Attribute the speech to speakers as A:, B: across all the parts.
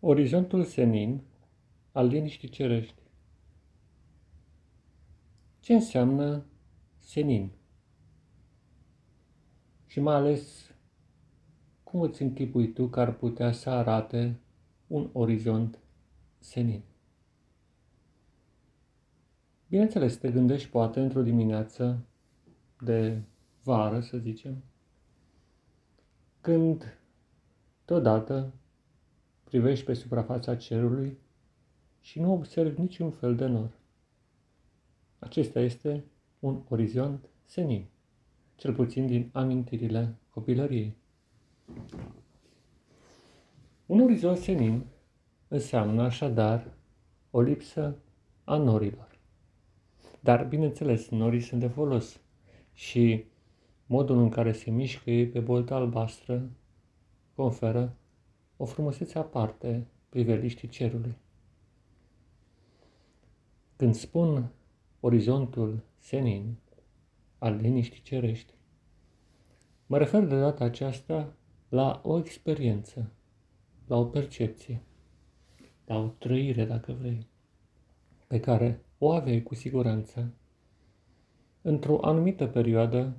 A: Orizontul senin al liniștii cerești. Ce înseamnă senin? Și mai ales, cum îți închipui tu că ar putea să arate un orizont senin? Bineînțeles, te gândești poate într-o dimineață de vară, să zicem, când deodată privești pe suprafața cerului și nu observi niciun fel de nor. Acesta este un orizont senin, cel puțin din amintirile copilăriei. Un orizont senin înseamnă așadar o lipsă a norilor. Dar, bineînțeles, norii sunt de folos și modul în care se mișcă ei pe bolta albastră conferă o frumusețe aparte priveliștii cerului. Când spun orizontul senin al liniștii cerești, mă refer de data aceasta la o experiență, la o percepție, la o trăire, dacă vrei, pe care o aveai cu siguranță într-o anumită perioadă,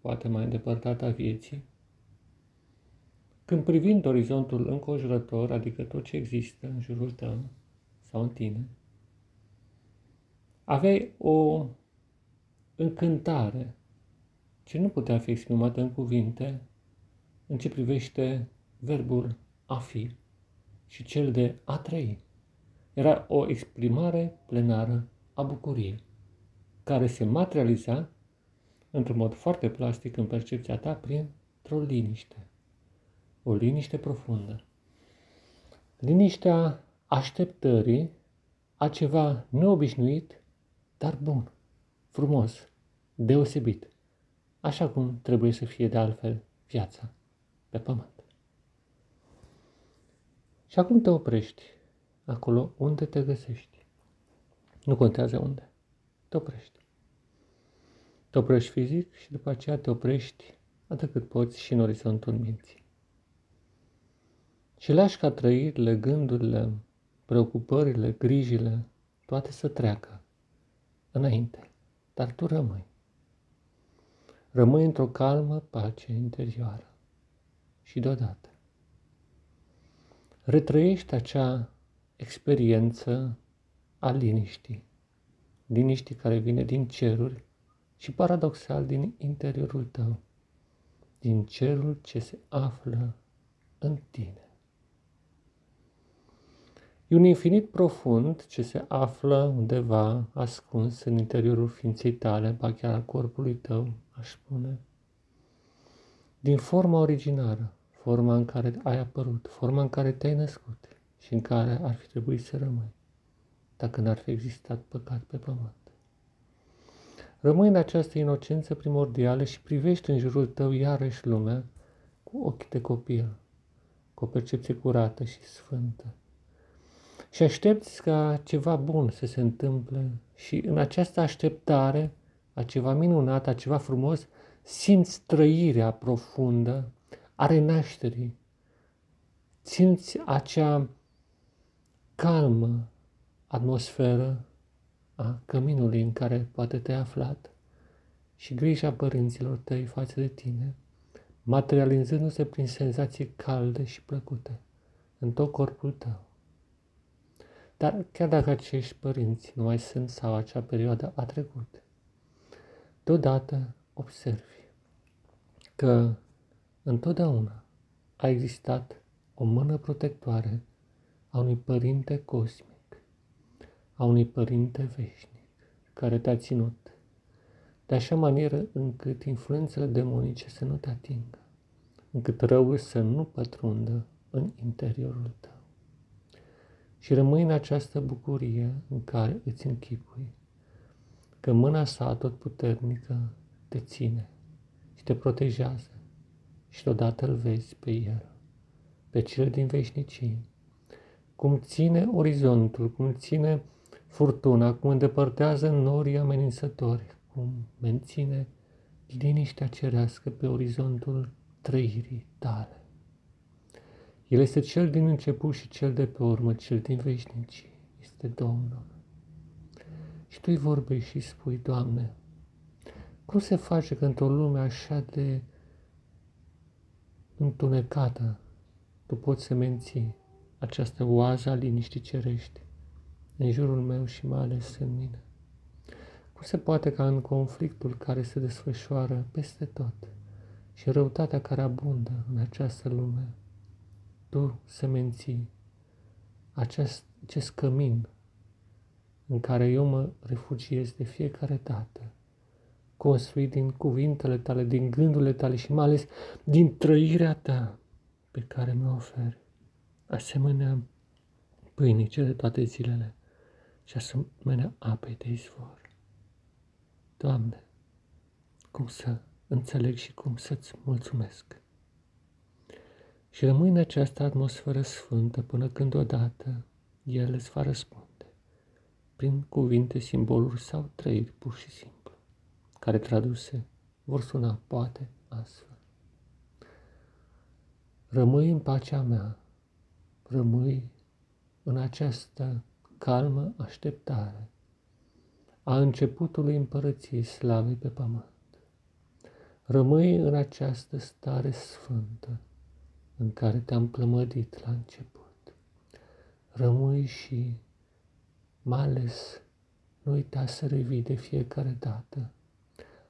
A: poate mai îndepărtată a vieții, când privind orizontul înconjurător, adică tot ce există în jurul tău sau în tine, aveai o încântare ce nu putea fi exprimată în cuvinte în ce privește verbul a fi și cel de a trăi. Era o exprimare plenară a bucuriei, care se materializa într-un mod foarte plastic în percepția ta printr-o liniște o liniște profundă. Liniștea așteptării a ceva neobișnuit, dar bun, frumos, deosebit, așa cum trebuie să fie de altfel viața pe pământ. Și acum te oprești acolo unde te găsești. Nu contează unde. Te oprești. Te oprești fizic și după aceea te oprești atât cât poți și în orizontul minții. Și lași ca trăirile, gândurile, preocupările, grijile, toate să treacă înainte. Dar tu rămâi. Rămâi într-o calmă pace interioară. Și deodată retrăiești acea experiență a liniștii. Liniștii care vine din ceruri și paradoxal din interiorul tău, din cerul ce se află în tine. E un infinit profund ce se află undeva ascuns în interiorul ființei tale, ba chiar a corpului tău, aș spune. Din forma originară, forma în care ai apărut, forma în care te-ai născut și în care ar fi trebuit să rămâi, dacă n-ar fi existat păcat pe pământ. Rămâi în această inocență primordială și privești în jurul tău iarăși lumea cu ochi de copil, cu o percepție curată și sfântă și aștepți ca ceva bun să se întâmple și în această așteptare a ceva minunat, a ceva frumos, simți trăirea profundă a renașterii. Simți acea calmă atmosferă a căminului în care poate te-ai aflat și grija părinților tăi față de tine, materializându-se prin senzații calde și plăcute în tot corpul tău. Dar chiar dacă acești părinți nu mai sunt sau acea perioadă a trecut, deodată observi că întotdeauna a existat o mână protectoare a unui părinte cosmic, a unui părinte veșnic, care te-a ținut de așa manieră încât influențele demonice să nu te atingă, încât răul să nu pătrundă în interiorul tău și rămâi în această bucurie în care îți închipui că mâna sa tot puternică te ține și te protejează și deodată îl vezi pe el, pe cel din veșnicii, cum ține orizontul, cum ține furtuna, cum îndepărtează norii amenințători, cum menține liniștea cerească pe orizontul trăirii tale. El este cel din început și cel de pe urmă, cel din veșnicii. Este Domnul. Și tu îi vorbești și spui, Doamne, cum se face că într-o lume așa de întunecată tu poți să menții această oază a liniștii cerești în jurul meu și mai ales în mine? Cum se poate ca în conflictul care se desfășoară peste tot și răutatea care abundă în această lume, tu să menții acest, acest cămin în care eu mă refugiez de fiecare dată, construit din cuvintele tale, din gândurile tale și mai ales din trăirea ta pe care mi-o oferi, asemenea pâinii de toate zilele și asemenea apei de izvor. Doamne, cum să înțeleg și cum să-ți mulțumesc. Și rămâi în această atmosferă sfântă până când odată El îți va răspunde prin cuvinte, simboluri sau trăiri pur și simplu, care traduse vor suna poate astfel. Rămâi în pacea mea, rămâi în această calmă așteptare a începutului împărăției slavei pe pământ. Rămâi în această stare sfântă în care te-am plămădit la început. Rămâi și, mai ales, nu uita să revii de fiecare dată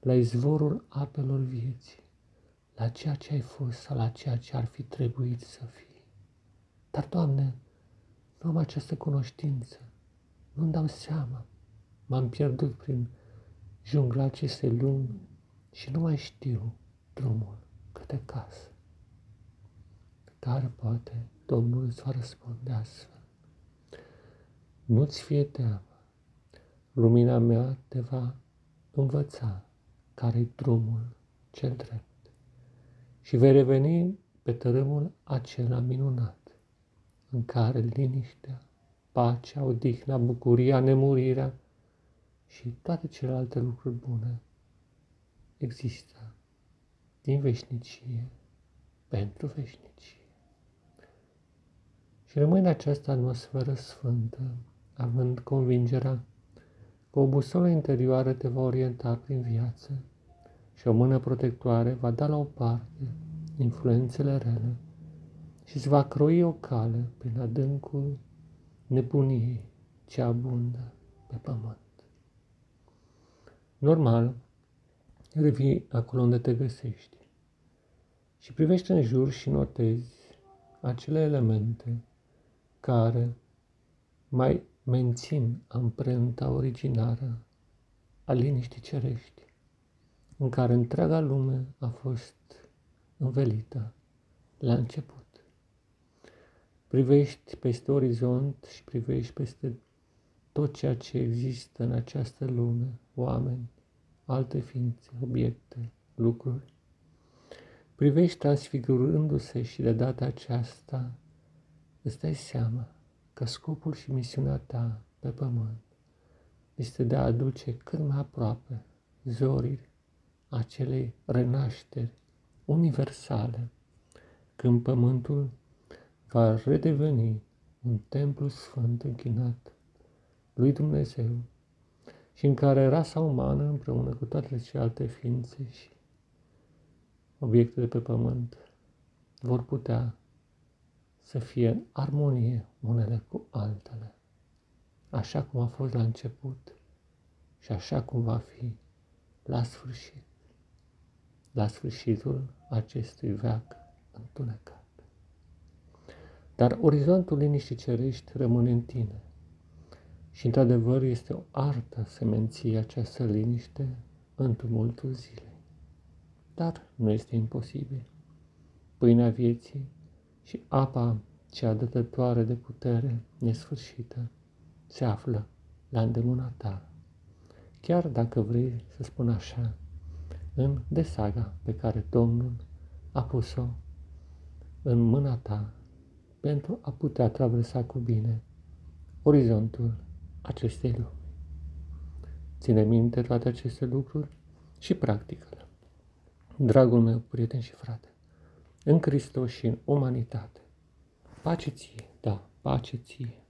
A: la izvorul apelor vieții, la ceea ce ai fost sau la ceea ce ar fi trebuit să fii. Dar, Doamne, nu am această cunoștință, nu-mi dau seama, m-am pierdut prin jungla acestei lumi și nu mai știu drumul către casă. Dar poate Domnul îți va răspunde astfel. Nu-ți fie teamă, lumina mea te va învăța care-i drumul cel drept și vei reveni pe tărâmul acela minunat în care liniștea, pacea, odihna, bucuria, nemurirea și toate celelalte lucruri bune există din veșnicie pentru veșnicie. Și rămâi în această atmosferă sfântă, având convingerea că o busolă interioară te va orienta prin viață și o mână protectoare va da la o parte influențele rele și îți va croi o cale prin adâncul nebuniei ce abundă pe pământ. Normal, revii acolo unde te găsești și privești în jur și notezi acele elemente care mai mențin amprenta originară a liniștii cerești, în care întreaga lume a fost învelită la început. Privești peste orizont și privești peste tot ceea ce există în această lume, oameni, alte ființe, obiecte, lucruri. Privești transfigurându-se și de data aceasta îți dai seama că scopul și misiunea ta pe pământ este de a aduce cât mai aproape zorii acelei renașteri universale, când pământul va redeveni un templu sfânt închinat lui Dumnezeu și în care rasa umană împreună cu toate celelalte ființe și obiecte de pe pământ vor putea să fie în armonie unele cu altele, așa cum a fost la început și așa cum va fi la sfârșit, la sfârșitul acestui veac întunecat. Dar orizontul liniștii cerești rămâne în tine și, într-adevăr, este o artă să menții această liniște în tumultul zilei. Dar nu este imposibil. Pâinea vieții și apa cea dătătoare de putere nesfârșită se află la îndemâna ta. Chiar dacă vrei să spun așa, în desaga pe care Domnul a pus-o în mâna ta pentru a putea traversa cu bine orizontul acestei lumi. Ține minte toate aceste lucruri și practică-le. Dragul meu, prieten și frate, în Hristos și în umanitate, Pace ție, da, pace ție.